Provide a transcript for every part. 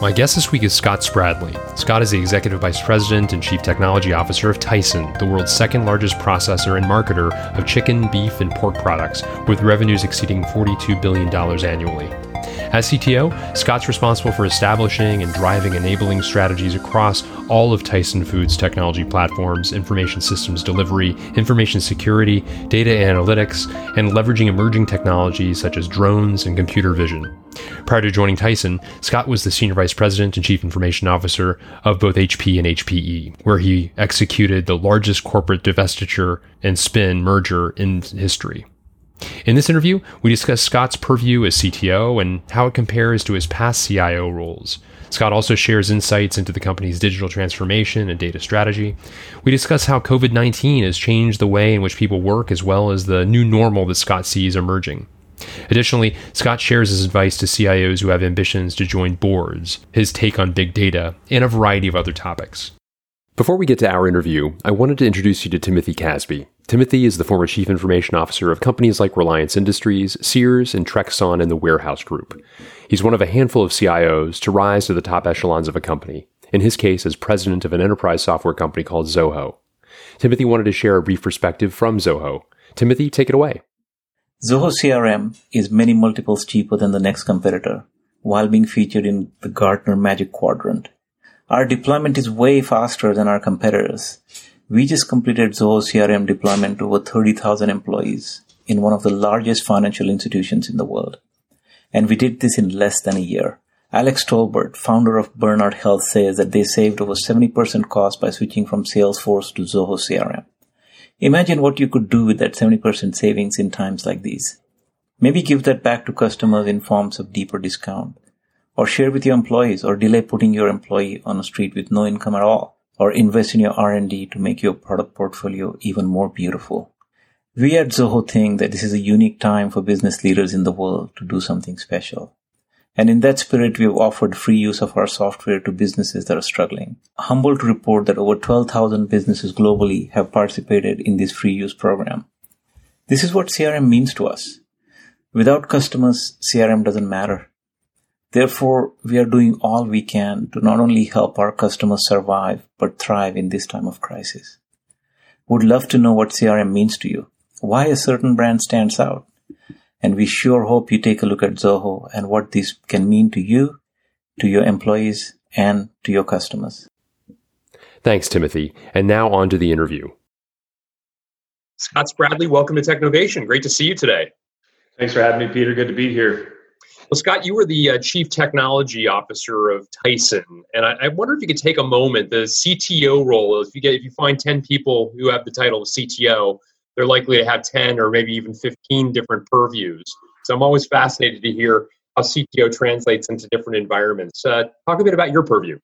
My guest this week is Scott Spradley. Scott is the Executive Vice President and Chief Technology Officer of Tyson, the world's second largest processor and marketer of chicken, beef, and pork products, with revenues exceeding $42 billion annually. As CTO, Scott's responsible for establishing and driving enabling strategies across all of Tyson Foods technology platforms, information systems delivery, information security, data analytics, and leveraging emerging technologies such as drones and computer vision. Prior to joining Tyson, Scott was the Senior Vice President and Chief Information Officer of both HP and HPE, where he executed the largest corporate divestiture and spin merger in history. In this interview, we discuss Scott's purview as CTO and how it compares to his past CIO roles. Scott also shares insights into the company's digital transformation and data strategy. We discuss how COVID 19 has changed the way in which people work, as well as the new normal that Scott sees emerging. Additionally, Scott shares his advice to CIOs who have ambitions to join boards, his take on big data, and a variety of other topics. Before we get to our interview, I wanted to introduce you to Timothy Kasbe. Timothy is the former Chief Information Officer of companies like Reliance Industries, Sears, and Trexon and the Warehouse Group. He's one of a handful of CIOs to rise to the top echelons of a company, in his case as president of an enterprise software company called Zoho. Timothy wanted to share a brief perspective from Zoho. Timothy, take it away. Zoho CRM is many multiples cheaper than the next competitor, while being featured in the Gartner Magic Quadrant. Our deployment is way faster than our competitors. We just completed Zoho CRM deployment to over 30,000 employees in one of the largest financial institutions in the world. And we did this in less than a year. Alex Tolbert, founder of Bernard Health, says that they saved over 70% cost by switching from Salesforce to Zoho CRM. Imagine what you could do with that 70% savings in times like these. Maybe give that back to customers in forms of deeper discount, or share with your employees, or delay putting your employee on a street with no income at all, or invest in your R&D to make your product portfolio even more beautiful. We at Zoho think that this is a unique time for business leaders in the world to do something special. And in that spirit, we have offered free use of our software to businesses that are struggling. Humbled to report that over 12,000 businesses globally have participated in this free use program. This is what CRM means to us. Without customers, CRM doesn't matter. Therefore, we are doing all we can to not only help our customers survive, but thrive in this time of crisis. Would love to know what CRM means to you, why a certain brand stands out, and we sure hope you take a look at Zoho and what this can mean to you, to your employees, and to your customers. Thanks, Timothy. And now on to the interview. Scott Spradley, welcome to Technovation. Great to see you today. Thanks for having me, Peter. Good to be here. Well, Scott, you were the uh, chief technology officer of Tyson, and I, I, wonder if you could take a moment. The CTO role, if you get if you find ten people who have the title of CTO, they're likely to have 10 or maybe even 15 different purviews. So I'm always fascinated to hear how CTO translates into different environments. Uh, talk a bit about your purview.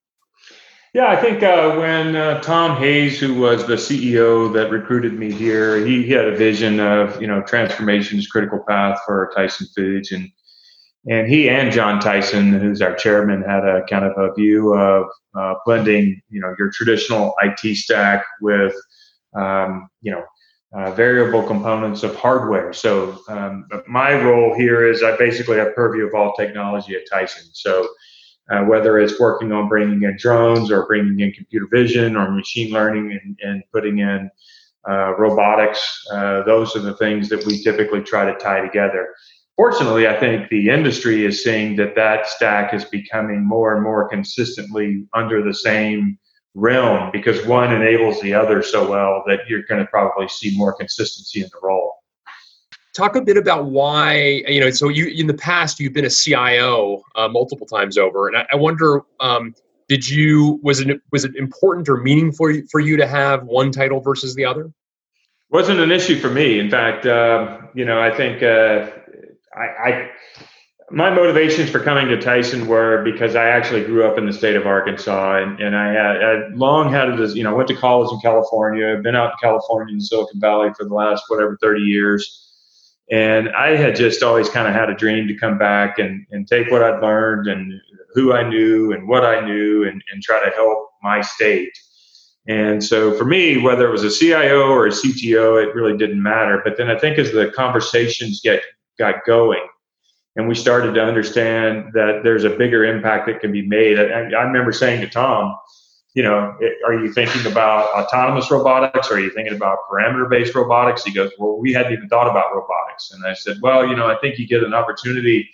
Yeah, I think uh, when uh, Tom Hayes, who was the CEO that recruited me here, he, he had a vision of you know transformation is critical path for Tyson Foods, and and he and John Tyson, who's our chairman, had a kind of a view of uh, blending you know your traditional IT stack with um, you know uh, variable components of hardware. So um, my role here is I basically have purview of all technology at Tyson. So uh, whether it's working on bringing in drones or bringing in computer vision or machine learning and, and putting in uh, robotics, uh, those are the things that we typically try to tie together. Fortunately, I think the industry is seeing that that stack is becoming more and more consistently under the same realm because one enables the other so well that you're going to probably see more consistency in the role. Talk a bit about why you know. So you in the past you've been a CIO uh, multiple times over, and I, I wonder, um, did you was it was it important or meaningful for you to have one title versus the other? Wasn't an issue for me. In fact, uh, you know, I think uh, I, I my motivations for coming to Tyson were because I actually grew up in the state of Arkansas, and, and I had I long had this. You know, went to college in California. I've been out in California in Silicon Valley for the last whatever thirty years, and I had just always kind of had a dream to come back and and take what I'd learned and who I knew and what I knew, and and try to help my state. And so for me, whether it was a CIO or a CTO, it really didn't matter. But then I think as the conversations get got going and we started to understand that there's a bigger impact that can be made. I, I remember saying to Tom, you know, are you thinking about autonomous robotics? Or are you thinking about parameter based robotics? He goes, well, we hadn't even thought about robotics. And I said, well, you know, I think you get an opportunity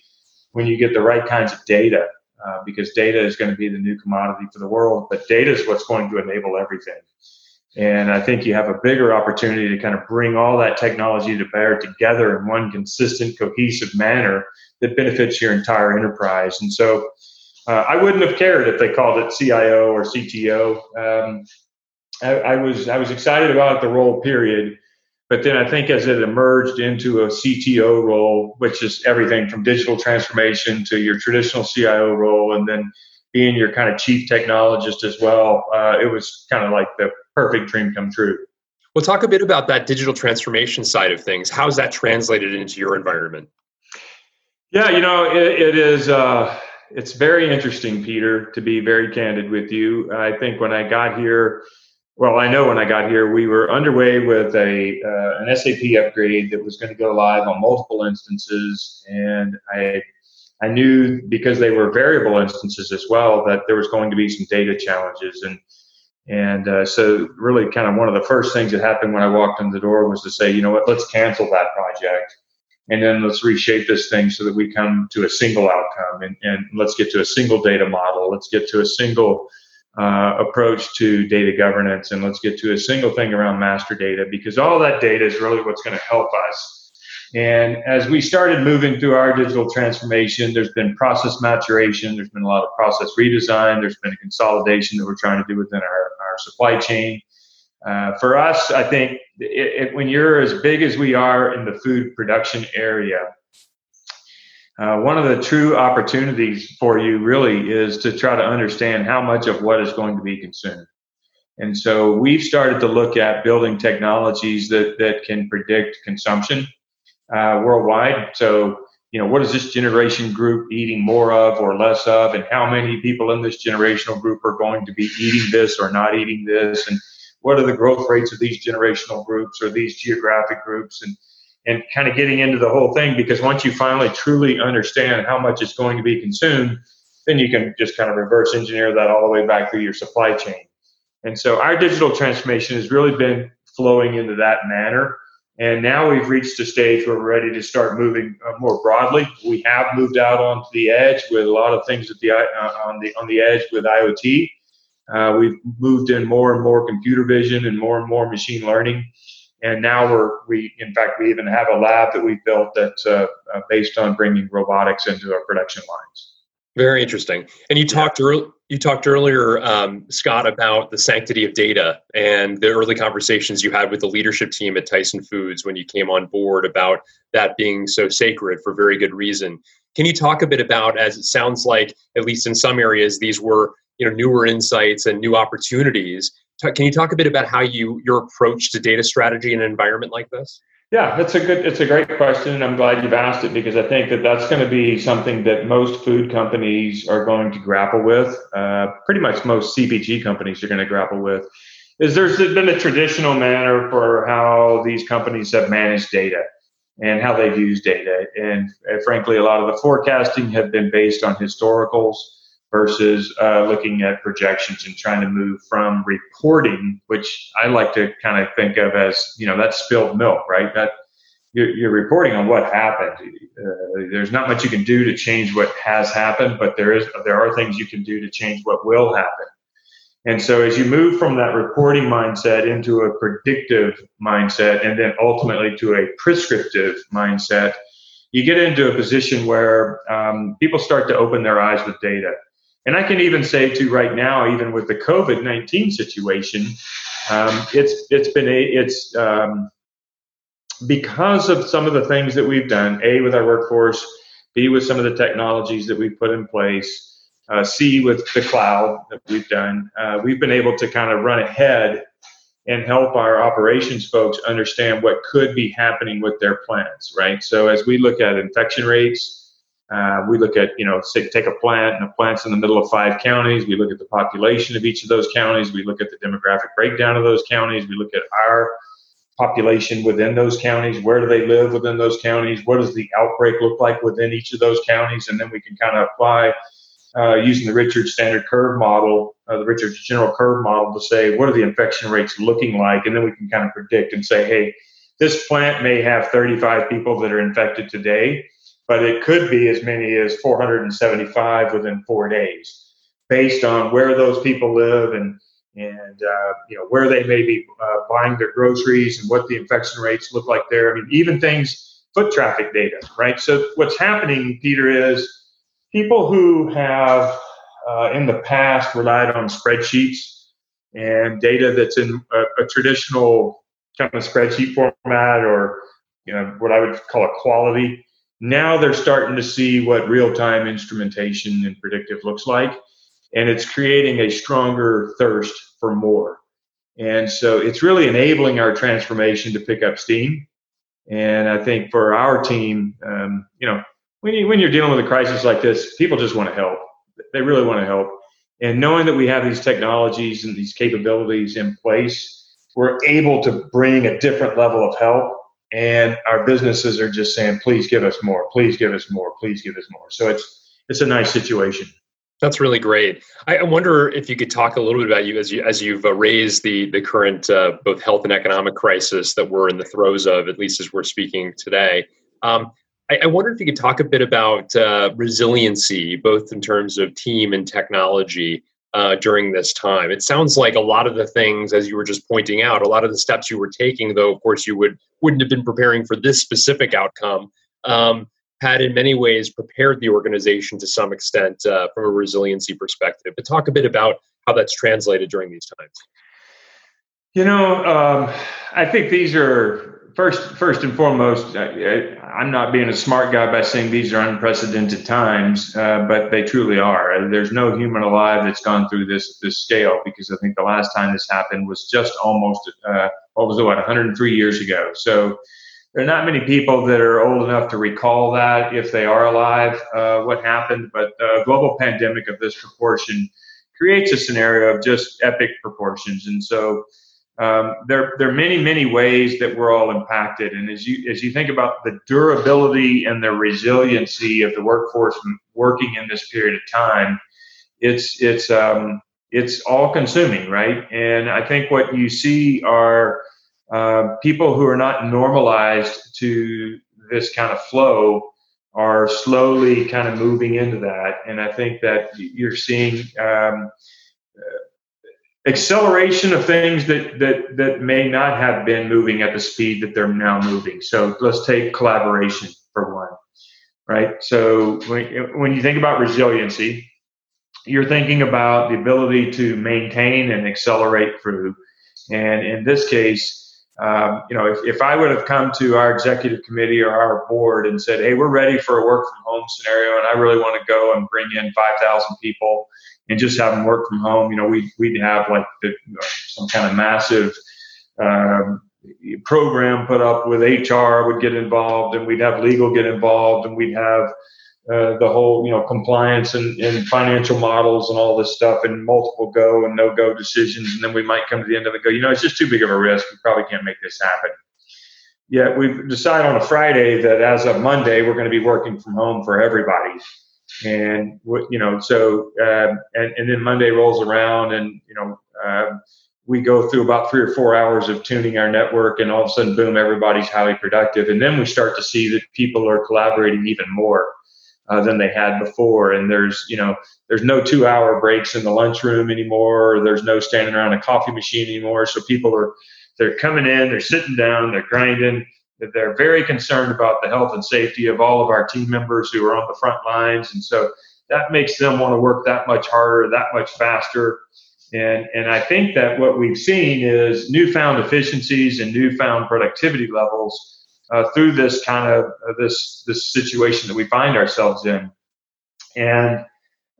when you get the right kinds of data, uh, because data is going to be the new commodity for the world, but data is what's going to enable everything. And I think you have a bigger opportunity to kind of bring all that technology to bear together in one consistent, cohesive manner that benefits your entire enterprise. And so uh, I wouldn't have cared if they called it CIO or CTO. Um, I, I, was I was excited about the role, period. But then I think as it emerged into a CTO role, which is everything from digital transformation to your traditional CIO role, and then being your kind of chief technologist as well, uh, it was kind of like the perfect dream come true. Well, talk a bit about that digital transformation side of things. How's that translated into your environment? Yeah, you know, it, it is. Uh, it's very interesting, Peter, to be very candid with you. I think when I got here, well, I know when I got here, we were underway with a uh, an SAP upgrade that was going to go live on multiple instances, and I I knew because they were variable instances as well that there was going to be some data challenges, and and uh, so really kind of one of the first things that happened when I walked in the door was to say, you know what, let's cancel that project. And then let's reshape this thing so that we come to a single outcome. And, and let's get to a single data model. Let's get to a single uh, approach to data governance. And let's get to a single thing around master data because all that data is really what's going to help us and as we started moving through our digital transformation there's been process maturation there's been a lot of process redesign there's been a consolidation that we're trying to do within our, our supply chain uh, for us, I think it, it, when you're as big as we are in the food production area, uh, one of the true opportunities for you really is to try to understand how much of what is going to be consumed. And so we've started to look at building technologies that, that can predict consumption uh, worldwide. So, you know, what is this generation group eating more of or less of, and how many people in this generational group are going to be eating this or not eating this, and what are the growth rates of these generational groups or these geographic groups? And and kind of getting into the whole thing because once you finally truly understand how much is going to be consumed then you can just kind of reverse engineer that all the way back through your supply chain. And so our digital transformation has really been flowing into that manner and now we've reached a stage where we're ready to start moving uh, more broadly. We have moved out onto the edge with a lot of things at the uh, on the on the edge with IoT, uh, we've moved in more and more computer vision and more and more machine learning. And now we're, we, in fact, we even have a lab that we've built that's uh, uh, based on bringing robotics into our production lines. Very interesting. And you talked earlier, you talked earlier, um, Scott, about the sanctity of data and the early conversations you had with the leadership team at Tyson Foods when you came on board about that being so sacred for very good reason. Can you talk a bit about, as it sounds like, at least in some areas, these were you know newer insights and new opportunities. Can you talk a bit about how you your approach to data strategy in an environment like this? Yeah, that's a good, it's a great question. And I'm glad you've asked it because I think that that's going to be something that most food companies are going to grapple with. Uh, pretty much most CPG companies are going to grapple with. Is there's been a traditional manner for how these companies have managed data and how they've used data. And uh, frankly, a lot of the forecasting have been based on historicals versus uh, looking at projections and trying to move from reporting, which I like to kind of think of as, you know, that's spilled milk, right? That you're, you're reporting on what happened. Uh, there's not much you can do to change what has happened, but there is there are things you can do to change what will happen. And so as you move from that reporting mindset into a predictive mindset and then ultimately to a prescriptive mindset, you get into a position where um, people start to open their eyes with data. And I can even say to right now, even with the COVID nineteen situation, um, it's it's been a it's um, because of some of the things that we've done. A with our workforce, B with some of the technologies that we've put in place. Uh, C with the cloud that we've done. Uh, we've been able to kind of run ahead and help our operations folks understand what could be happening with their plants, right? So as we look at infection rates, uh, we look at, you know, say, take a plant and a plant's in the middle of five counties. We look at the population of each of those counties. We look at the demographic breakdown of those counties. We look at our population within those counties. Where do they live within those counties? What does the outbreak look like within each of those counties? And then we can kind of apply uh, using the Richards standard curve model, uh, the Richards general curve model to say, what are the infection rates looking like? And then we can kind of predict and say, hey, this plant may have 35 people that are infected today but it could be as many as 475 within four days, based on where those people live and and uh, you know where they may be uh, buying their groceries and what the infection rates look like there. I mean, even things foot traffic data, right? So what's happening, Peter, is people who have uh, in the past relied on spreadsheets and data that's in a, a traditional kind of spreadsheet format or you know what I would call a quality now they're starting to see what real time instrumentation and predictive looks like. And it's creating a stronger thirst for more. And so it's really enabling our transformation to pick up steam. And I think for our team, um, you know, when, you, when you're dealing with a crisis like this, people just want to help. They really want to help. And knowing that we have these technologies and these capabilities in place, we're able to bring a different level of help and our businesses are just saying, "Please give us more. Please give us more. Please give us more." So it's it's a nice situation. That's really great. I wonder if you could talk a little bit about you as you as you've uh, raised the the current uh, both health and economic crisis that we're in the throes of, at least as we're speaking today. Um, I, I, wonder if you could talk a bit about uh, resiliency, both in terms of team and technology, uh, during this time. It sounds like a lot of the things, as you were just pointing out, a lot of the steps you were taking, though, of course, you would wouldn't have been preparing for this specific outcome. Um, had in many ways prepared the organization to some extent uh, from a resiliency perspective. But talk a bit about how that's translated during these times. You know, um, I think these are first, first and foremost, I, am not being a smart guy by saying these are unprecedented times, uh, but they truly are. There's no human alive that's gone through this this scale because I think the last time this happened was just almost uh, what was it, what 103 years ago. So there are not many people that are old enough to recall that if they are alive, uh, what happened. But a global pandemic of this proportion creates a scenario of just epic proportions, and so um, there, there are many, many ways that we're all impacted. And as you, as you think about the durability and the resiliency of the workforce working in this period of time, it's, it's, um, it's all consuming, right? And I think what you see are uh, people who are not normalized to this kind of flow are slowly kind of moving into that. And I think that you're seeing um, acceleration of things that that that may not have been moving at the speed that they're now moving. So let's take collaboration for one, right? So when, when you think about resiliency, you're thinking about the ability to maintain and accelerate through. And in this case, um, you know, if, if I would have come to our executive committee or our board and said, "Hey, we're ready for a work from home scenario, and I really want to go and bring in 5,000 people and just have them work from home. You know, we'd, we'd have like the, some kind of massive um, program put up with HR would get involved and we'd have legal get involved and we'd have uh, the whole, you know, compliance and, and financial models and all this stuff and multiple go and no go decisions. And then we might come to the end of it go, you know, it's just too big of a risk. We probably can't make this happen. Yet we've decided on a Friday that as of Monday, we're going to be working from home for everybody and you know so uh, and, and then monday rolls around and you know uh, we go through about three or four hours of tuning our network and all of a sudden boom everybody's highly productive. And then we start to see that people are collaborating even more uh, than they had before. And there's you know there's no two hour breaks in the lunchroom anymore. There's no standing around a coffee machine anymore. So people are they're coming in they're sitting down they're grinding they're very concerned about the health and safety of all of our team members who are on the front lines. And so that makes them want to work that much harder, that much faster. And, and I think that what we've seen is newfound efficiencies and newfound productivity levels uh, through this kind of uh, this this situation that we find ourselves in, and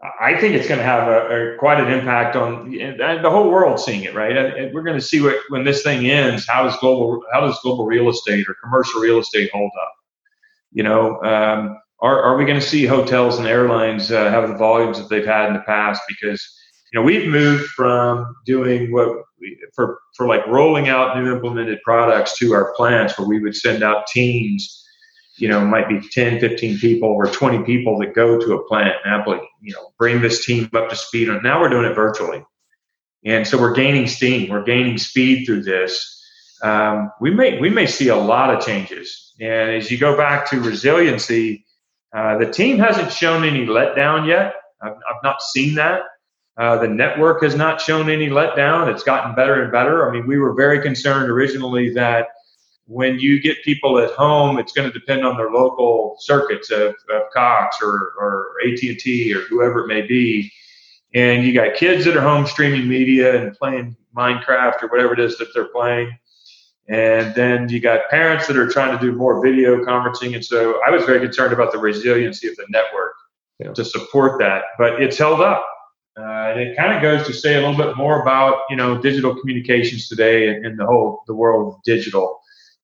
I think it's going to have a, a, quite an impact on the whole world seeing it. Right, and we're going to see what when this thing ends. How does global how does global real estate or commercial real estate hold up? You know, um, are are we going to see hotels and airlines uh, have the volumes that they've had in the past? Because you know we've moved from doing what we, for for like rolling out new implemented products to our plants where we would send out teams you know might be 10 15 people or 20 people that go to a plant and apply, you know bring this team up to speed and now we're doing it virtually. And so we're gaining steam we're gaining speed through this. Um, we may we may see a lot of changes. And as you go back to resiliency uh, the team hasn't shown any letdown yet. I've, I've not seen that. Uh, the network has not shown any letdown. It's gotten better and better. I mean, we were very concerned originally that when you get people at home, it's going to depend on their local circuits of, of Cox or, or AT&T or whoever it may be. And you got kids that are home streaming media and playing Minecraft or whatever it is that they're playing. And then you got parents that are trying to do more video conferencing. And so I was very concerned about the resiliency of the network yeah. to support that. But it's held up. Uh, and it kind of goes to say a little bit more about you know digital communications today and, and the whole the world of digital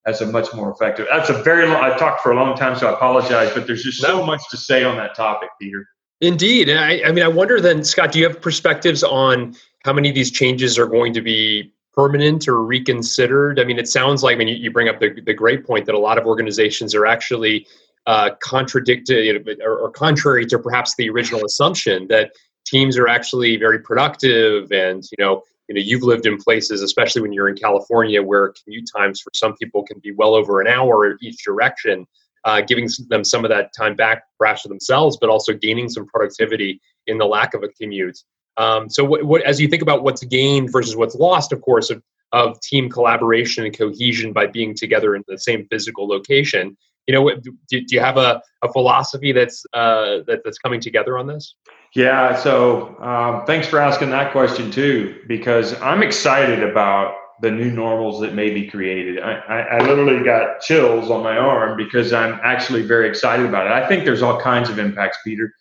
as a much more effective. That's a very long. I talked for a long time, so I apologize, but there's just so much to say on that topic, Peter. Indeed, I, I mean, I wonder then, Scott, do you have perspectives on how many of these changes are going to be permanent or reconsidered? I mean, it sounds like I mean you, you bring up the the great point that a lot of organizations are actually uh, contradicted or, or contrary to perhaps the original assumption that teams are actually very productive and you know you know you've lived in places especially when you're in california where commute times for some people can be well over an hour each direction uh, giving them some of that time back perhaps for themselves but also gaining some productivity in the lack of a commute. Um, so what, what, as you think about what's gained versus what's lost of course of, of team collaboration and cohesion by being together in the same physical location you know do, do you have a, a philosophy that's uh, that, that's coming together on this yeah, so um, thanks for asking that question too, because I'm excited about the new normals that may be created. I, I, I, literally got chills on my arm because I'm actually very excited about it. I think there's all kinds of impacts, Peter.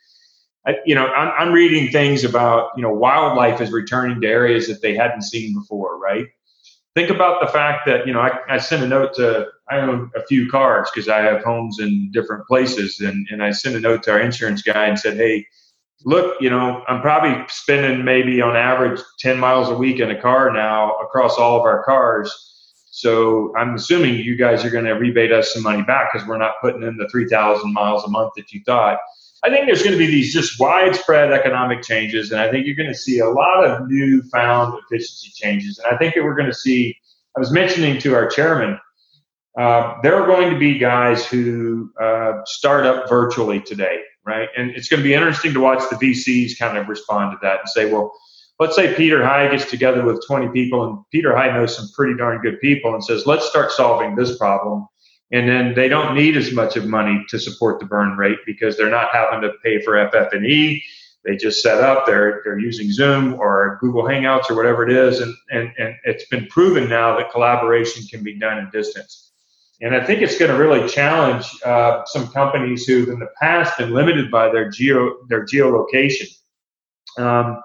I, you know, I'm, I'm reading things about you know wildlife is returning to areas that they hadn't seen before, right? Think about the fact that you know I, I sent a note to I own a few cars because I have homes in different places, and and I sent a note to our insurance guy and said, hey look, you know, I'm probably spending maybe on average 10 miles a week in a car now across all of our cars. So I'm assuming you guys are going to rebate us some money back because we're not putting in the 3,000 miles a month that you thought. I think there's going to be these just widespread economic changes, and I think you're going to see a lot of newfound efficiency changes. And I think that we're going to see, I was mentioning to our chairman, uh, there are going to be guys who uh, start up virtually today right? And it's going to be interesting to watch the VCs kind of respond to that and say, well, let's say Peter High gets together with 20 people, and Peter High knows some pretty darn good people and says, let's start solving this problem. And then they don't need as much of money to support the burn rate because they're not having to pay for FF&E. They just set up, they're, they're using Zoom or Google Hangouts or whatever it is. And, and, and it's been proven now that collaboration can be done in distance. And I think it's going to really challenge uh, some companies who've in the past been limited by their geo their geolocation. Um,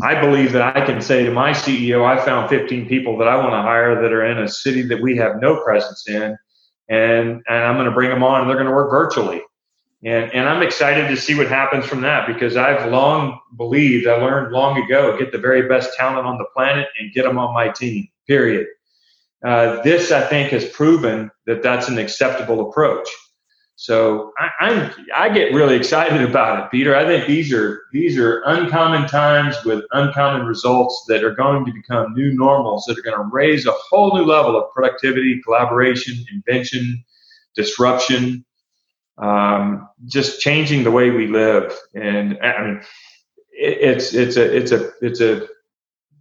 I believe that I can say to my CEO, I found 15 people that I want to hire that are in a city that we have no presence in, and and I'm going to bring them on, and they're going to work virtually. And and I'm excited to see what happens from that because I've long believed, I learned long ago, get the very best talent on the planet and get them on my team. Period. Uh, this, I think, has proven that that's an acceptable approach. So I, I'm I get really excited about it, Peter. I think these are these are uncommon times with uncommon results that are going to become new normals that are going to raise a whole new level of productivity, collaboration, invention, disruption, um, just changing the way we live. And I mean, it, it's it's a it's a it's a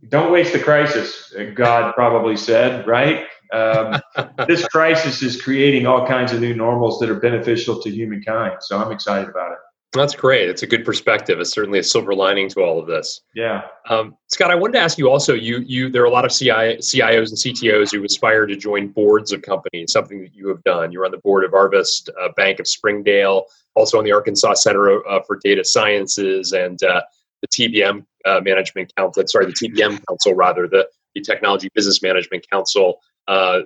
don't waste the crisis, God probably said, right? Um, this crisis is creating all kinds of new normals that are beneficial to humankind. So I'm excited about it. That's great. It's a good perspective. It's certainly a silver lining to all of this. Yeah. Um, Scott, I wanted to ask you also. You, you, there are a lot of CI, CIOs and CTOs who aspire to join boards of companies. Something that you have done. You're on the board of Arvest uh, Bank of Springdale, also on the Arkansas Center uh, for Data Sciences, and uh, the TBM uh, Management Council. Sorry, the TBM Council rather, the, the Technology Business Management Council uh,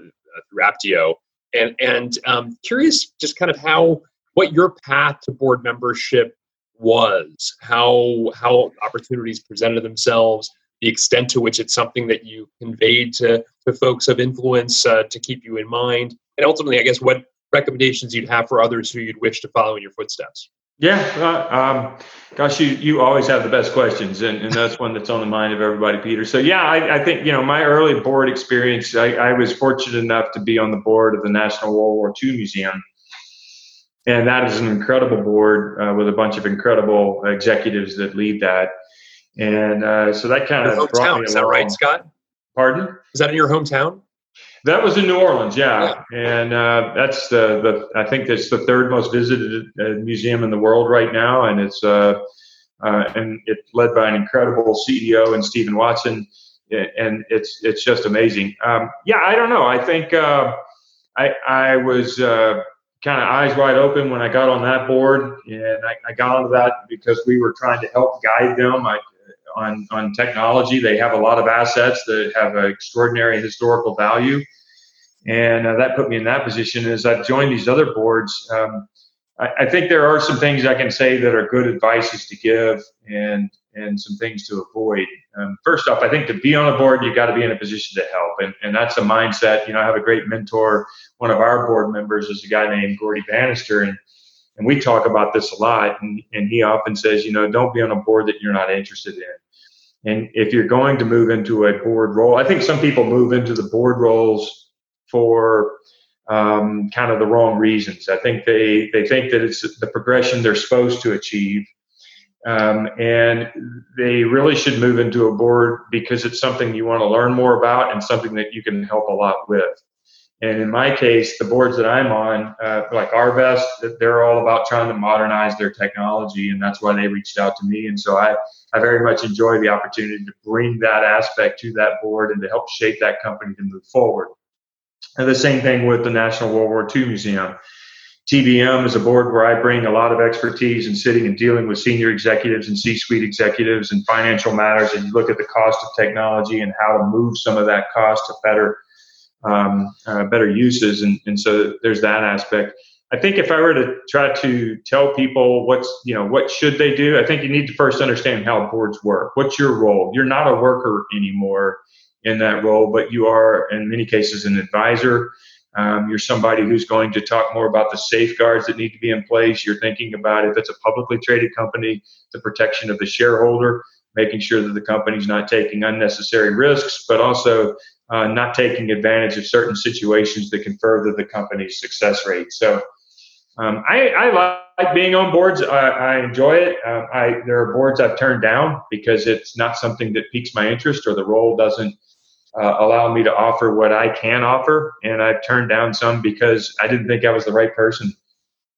through Apptio. And and um, curious, just kind of how what your path to board membership was, how how opportunities presented themselves, the extent to which it's something that you conveyed to, to folks of influence uh, to keep you in mind, and ultimately, I guess, what recommendations you'd have for others who you'd wish to follow in your footsteps. Yeah, uh, um, gosh, you you always have the best questions, and, and that's one that's on the mind of everybody, Peter. So yeah, I, I think you know my early board experience. I, I was fortunate enough to be on the board of the National World War II Museum, and that is an incredible board uh, with a bunch of incredible executives that lead that. And uh, so that kind of hometown. Is that right, Scott? Pardon? Is that in your hometown? That was in New Orleans, yeah, yeah. and uh, that's the, the I think it's the third most visited uh, museum in the world right now, and it's uh, uh, and it's led by an incredible CEO and Stephen Watson, and it's it's just amazing. Um, yeah, I don't know. I think uh, I I was uh, kind of eyes wide open when I got on that board, and I, I got onto that because we were trying to help guide them. I, on, on technology. They have a lot of assets that have extraordinary historical value. And uh, that put me in that position. As I've joined these other boards, um, I, I, think there are some things I can say that are good advices to give and and some things to avoid. Um, first off, I think to be on a board, you've got to be in a position to help. And, and that's a mindset. You know, I have a great mentor. One of our board members is a guy named Gordy Bannister. And and we talk about this a lot. And, and he often says, you know, don't be on a board that you're not interested in. And if you're going to move into a board role, I think some people move into the board roles for um, kind of the wrong reasons. I think they, they think that it's the progression they're supposed to achieve. Um, and they really should move into a board because it's something you want to learn more about and something that you can help a lot with. And in my case, the boards that I'm on, uh, like Arvest, they're all about trying to modernize their technology, and that's why they reached out to me. And so I, I very much enjoy the opportunity to bring that aspect to that board and to help shape that company to move forward. And the same thing with the National World War II Museum. TBM is a board where I bring a lot of expertise in sitting and dealing with senior executives and C-suite executives and financial matters, and you look at the cost of technology and how to move some of that cost to better um, uh, better uses. And, and so there's that aspect. I think if I were to try to tell people what's, you know, what should they do, I think you need to first understand how boards work. What's your role? You're not a worker anymore in that role, but you are, in many cases, an advisor. Um, you're somebody who's going to talk more about the safeguards that need to be in place. You're thinking about if it's a publicly traded company, the protection of the shareholder, making sure that the company's not taking unnecessary risks, but also uh, not taking advantage of certain situations that can further the company's success rate. So um, I, I, like being on boards. I, I enjoy it. Uh, I, there are boards I've turned down because it's not something that piques my interest or the role doesn't uh, allow me to offer what I can offer. And I've turned down some because I didn't think I was the right person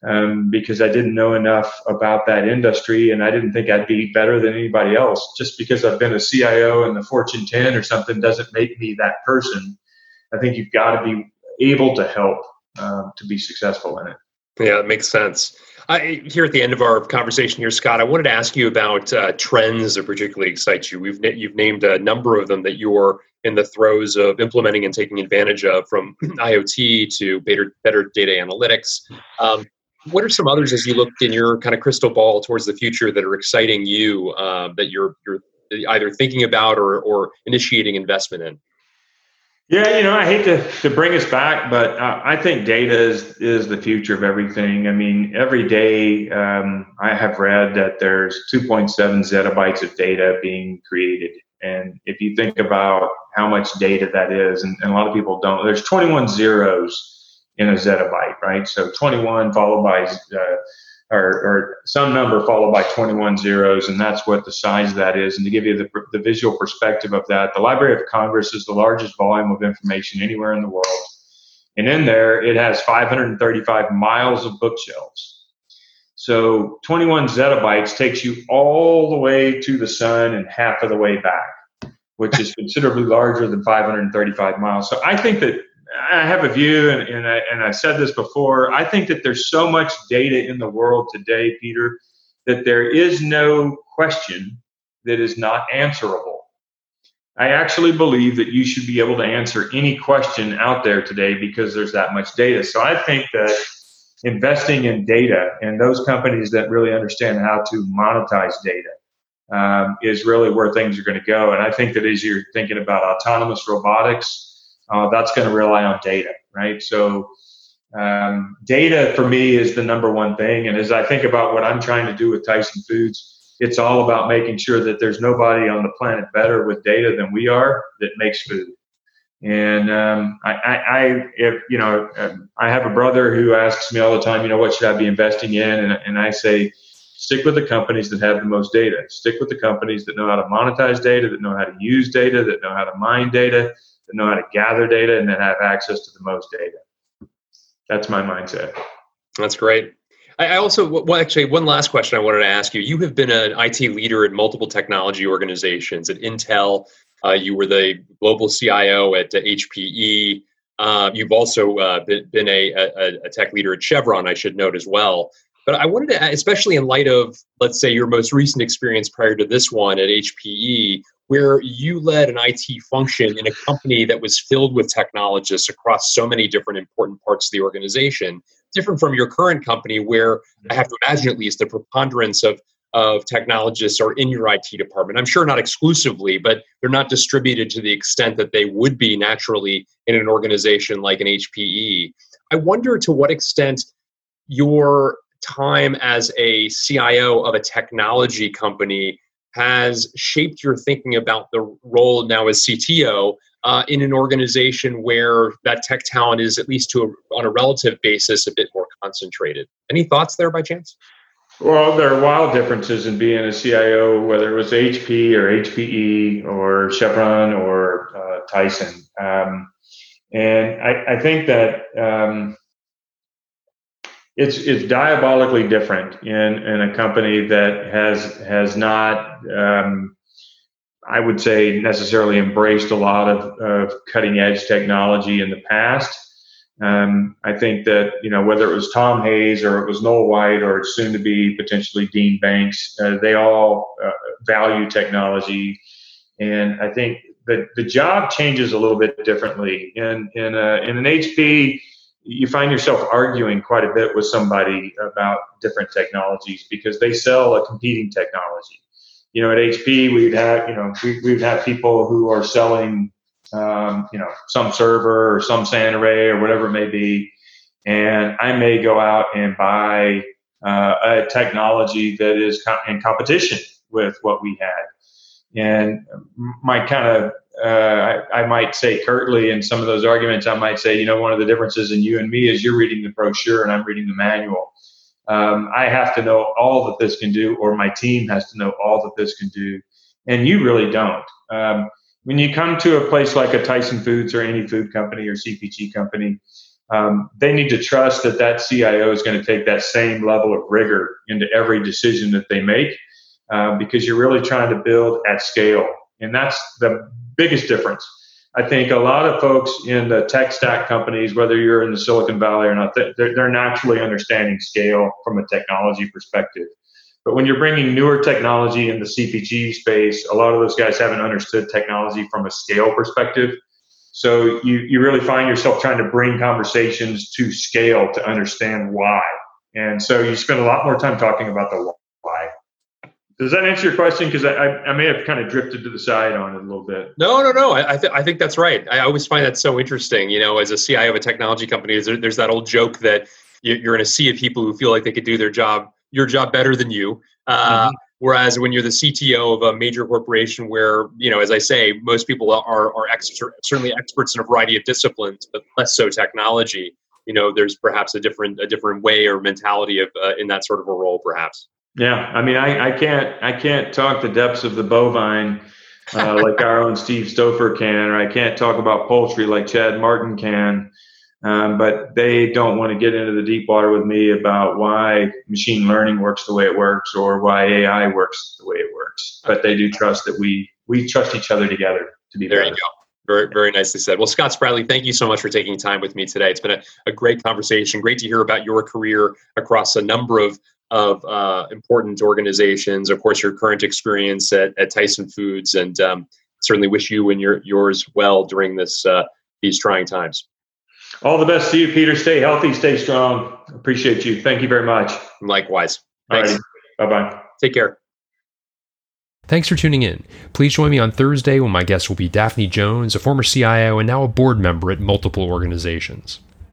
um, because I didn't know enough about that industry and I didn't think I'd be better than anybody else. Just because I've been a CIO in the Fortune 10 or something doesn't make me that person. I think you've got to be able to help um, to be successful in it. Yeah, it makes sense. I, here at the end of our conversation here, Scott, I wanted to ask you about uh, trends that particularly excite you. We've you've named a number of them that you're in the throes of implementing and taking advantage of, from IoT to better better data analytics. Um, what are some others as you look in your kind of crystal ball towards the future that are exciting you uh, that you're you're either thinking about or or initiating investment in? Yeah, you know, I hate to, to bring us back, but uh, I think data is is the future of everything. I mean, every day um, I have read that there's 2.7 zettabytes of data being created, and if you think about how much data that is, and, and a lot of people don't, there's 21 zeros in a zettabyte, right? So 21 followed by uh, or, or, some number followed by 21 zeros, and that's what the size that is. And to give you the, the visual perspective of that, the Library of Congress is the largest volume of information anywhere in the world. And in there, it has 535 miles of bookshelves. So 21 zettabytes takes you all the way to the sun and half of the way back, which is considerably larger than 535 miles. So I think that I have a view, and, and, I, and I said this before. I think that there's so much data in the world today, Peter, that there is no question that is not answerable. I actually believe that you should be able to answer any question out there today because there's that much data. So I think that investing in data and those companies that really understand how to monetize data um, is really where things are going to go. And I think that as you're thinking about autonomous robotics, uh, that's going to rely on data, right? So um, data for me is the number one thing. And as I think about what I'm trying to do with Tyson Foods, it's all about making sure that there's nobody on the planet better with data than we are that makes food. And um, I, I, I, if you know, um, I have a brother who asks me all the time, you know, what should I be investing in? And, and I say, stick with the companies that have the most data. Stick with the companies that know how to monetize data, that know how to use data, that know how to mine data, know how to gather data, and then have access to the most data. That's my mindset. That's great. I also, well, actually, one last question I wanted to ask you. You have been an IT leader at multiple technology organizations at Intel, uh, you were the global CIO at uh, HPE. Uh, you've also uh, been, been a, a, a, tech leader at Chevron, I should note as well. But I wanted to, especially in light of, let's say, your most recent experience prior to this one at HPE, where you led an IT function in a company that was filled with technologists across so many different important parts of the organization, different from your current company, where mm-hmm. I have to imagine at least the preponderance of of technologists are in your IT department. I'm sure not exclusively, but they're not distributed to the extent that they would be naturally in an organization like an HPE. I wonder to what extent your time as a CIO of a technology company has shaped your thinking about the role now as CTO uh, in an organization where that tech talent is, at least to a, on a relative basis, a bit more concentrated. Any thoughts there by chance? Well, there are wild differences in being a CIO, whether it was HP or HPE or Chevron or uh, Tyson. Um, and I, I, think that um, it's it's diabolically different in, in a company that has has not, um, I would say, necessarily embraced a lot of, of cutting edge technology in the past. Um, I think that you know whether it was Tom Hayes or it was Noel White or soon to be potentially Dean Banks, uh, they all uh, value technology, and I think that the job changes a little bit differently. In in, a, in an HP, you find yourself arguing quite a bit with somebody about different technologies because they sell a competing technology. You know, at HP, we'd have you know we, we'd have people who are selling um, you know, some server or some SAN array or whatever it may be. And I may go out and buy uh, a technology that is in competition with what we had. And my kind of, uh, I, I, might say curtly in some of those arguments, I might say, you know, one of the differences in you and me is you're reading the brochure and I'm reading the manual. Um, I have to know all that this can do, or my team has to know all that this can do. And you really don't. Um, when you come to a place like a Tyson Foods or any food company or CPG company, um, they need to trust that that CIO is going to take that same level of rigor into every decision that they make uh, because you're really trying to build at scale. And that's the biggest difference. I think a lot of folks in the tech stack companies, whether you're in the Silicon Valley or not, they're, naturally understanding scale from a technology perspective. But when you're bringing newer technology in the CPG space, a lot of those guys haven't understood technology from a scale perspective. So you, you really find yourself trying to bring conversations to scale to understand why. And so you spend a lot more time talking about the why. Does that answer your question? Because I, I, may have kind of drifted to the side on it a little bit. No, no, no. I, th- I think that's right. I always find that so interesting. You know, as a CIO of a technology company, there, there's that old joke that you're in a sea of people who feel like they could do their job your job better than you. Uh, mm-hmm. Whereas when you're the CTO of a major corporation, where you know, as I say, most people are are ex- certainly experts in a variety of disciplines, but less so technology. You know, there's perhaps a different a different way or mentality of uh, in that sort of a role, perhaps. Yeah, I mean, I, I can't I can't talk the depths of the bovine uh, like our own Steve Stouffer can, or I can't talk about poultry like Chad Martin can. Um, but they don't want to get into the deep water with me about why machine learning works the way it works or why AI works the way it works. But they do trust that we we trust each other together to be there. Better. You go. Very, very nicely said. Well, Scott Spradley, thank you so much for taking time with me today. It's been a, a great conversation. Great to hear about your career across a number of of uh, important organizations. Of course, your current experience at, at Tyson Foods, and um, certainly wish you and your yours well during this uh, these trying times. All the best to you, Peter. Stay healthy, stay strong. Appreciate you. Thank you very much. Likewise. Thanks. Bye bye. Take care. Thanks for tuning in. Please join me on Thursday when my guest will be Daphne Jones, a former CIO and now a board member at multiple organizations.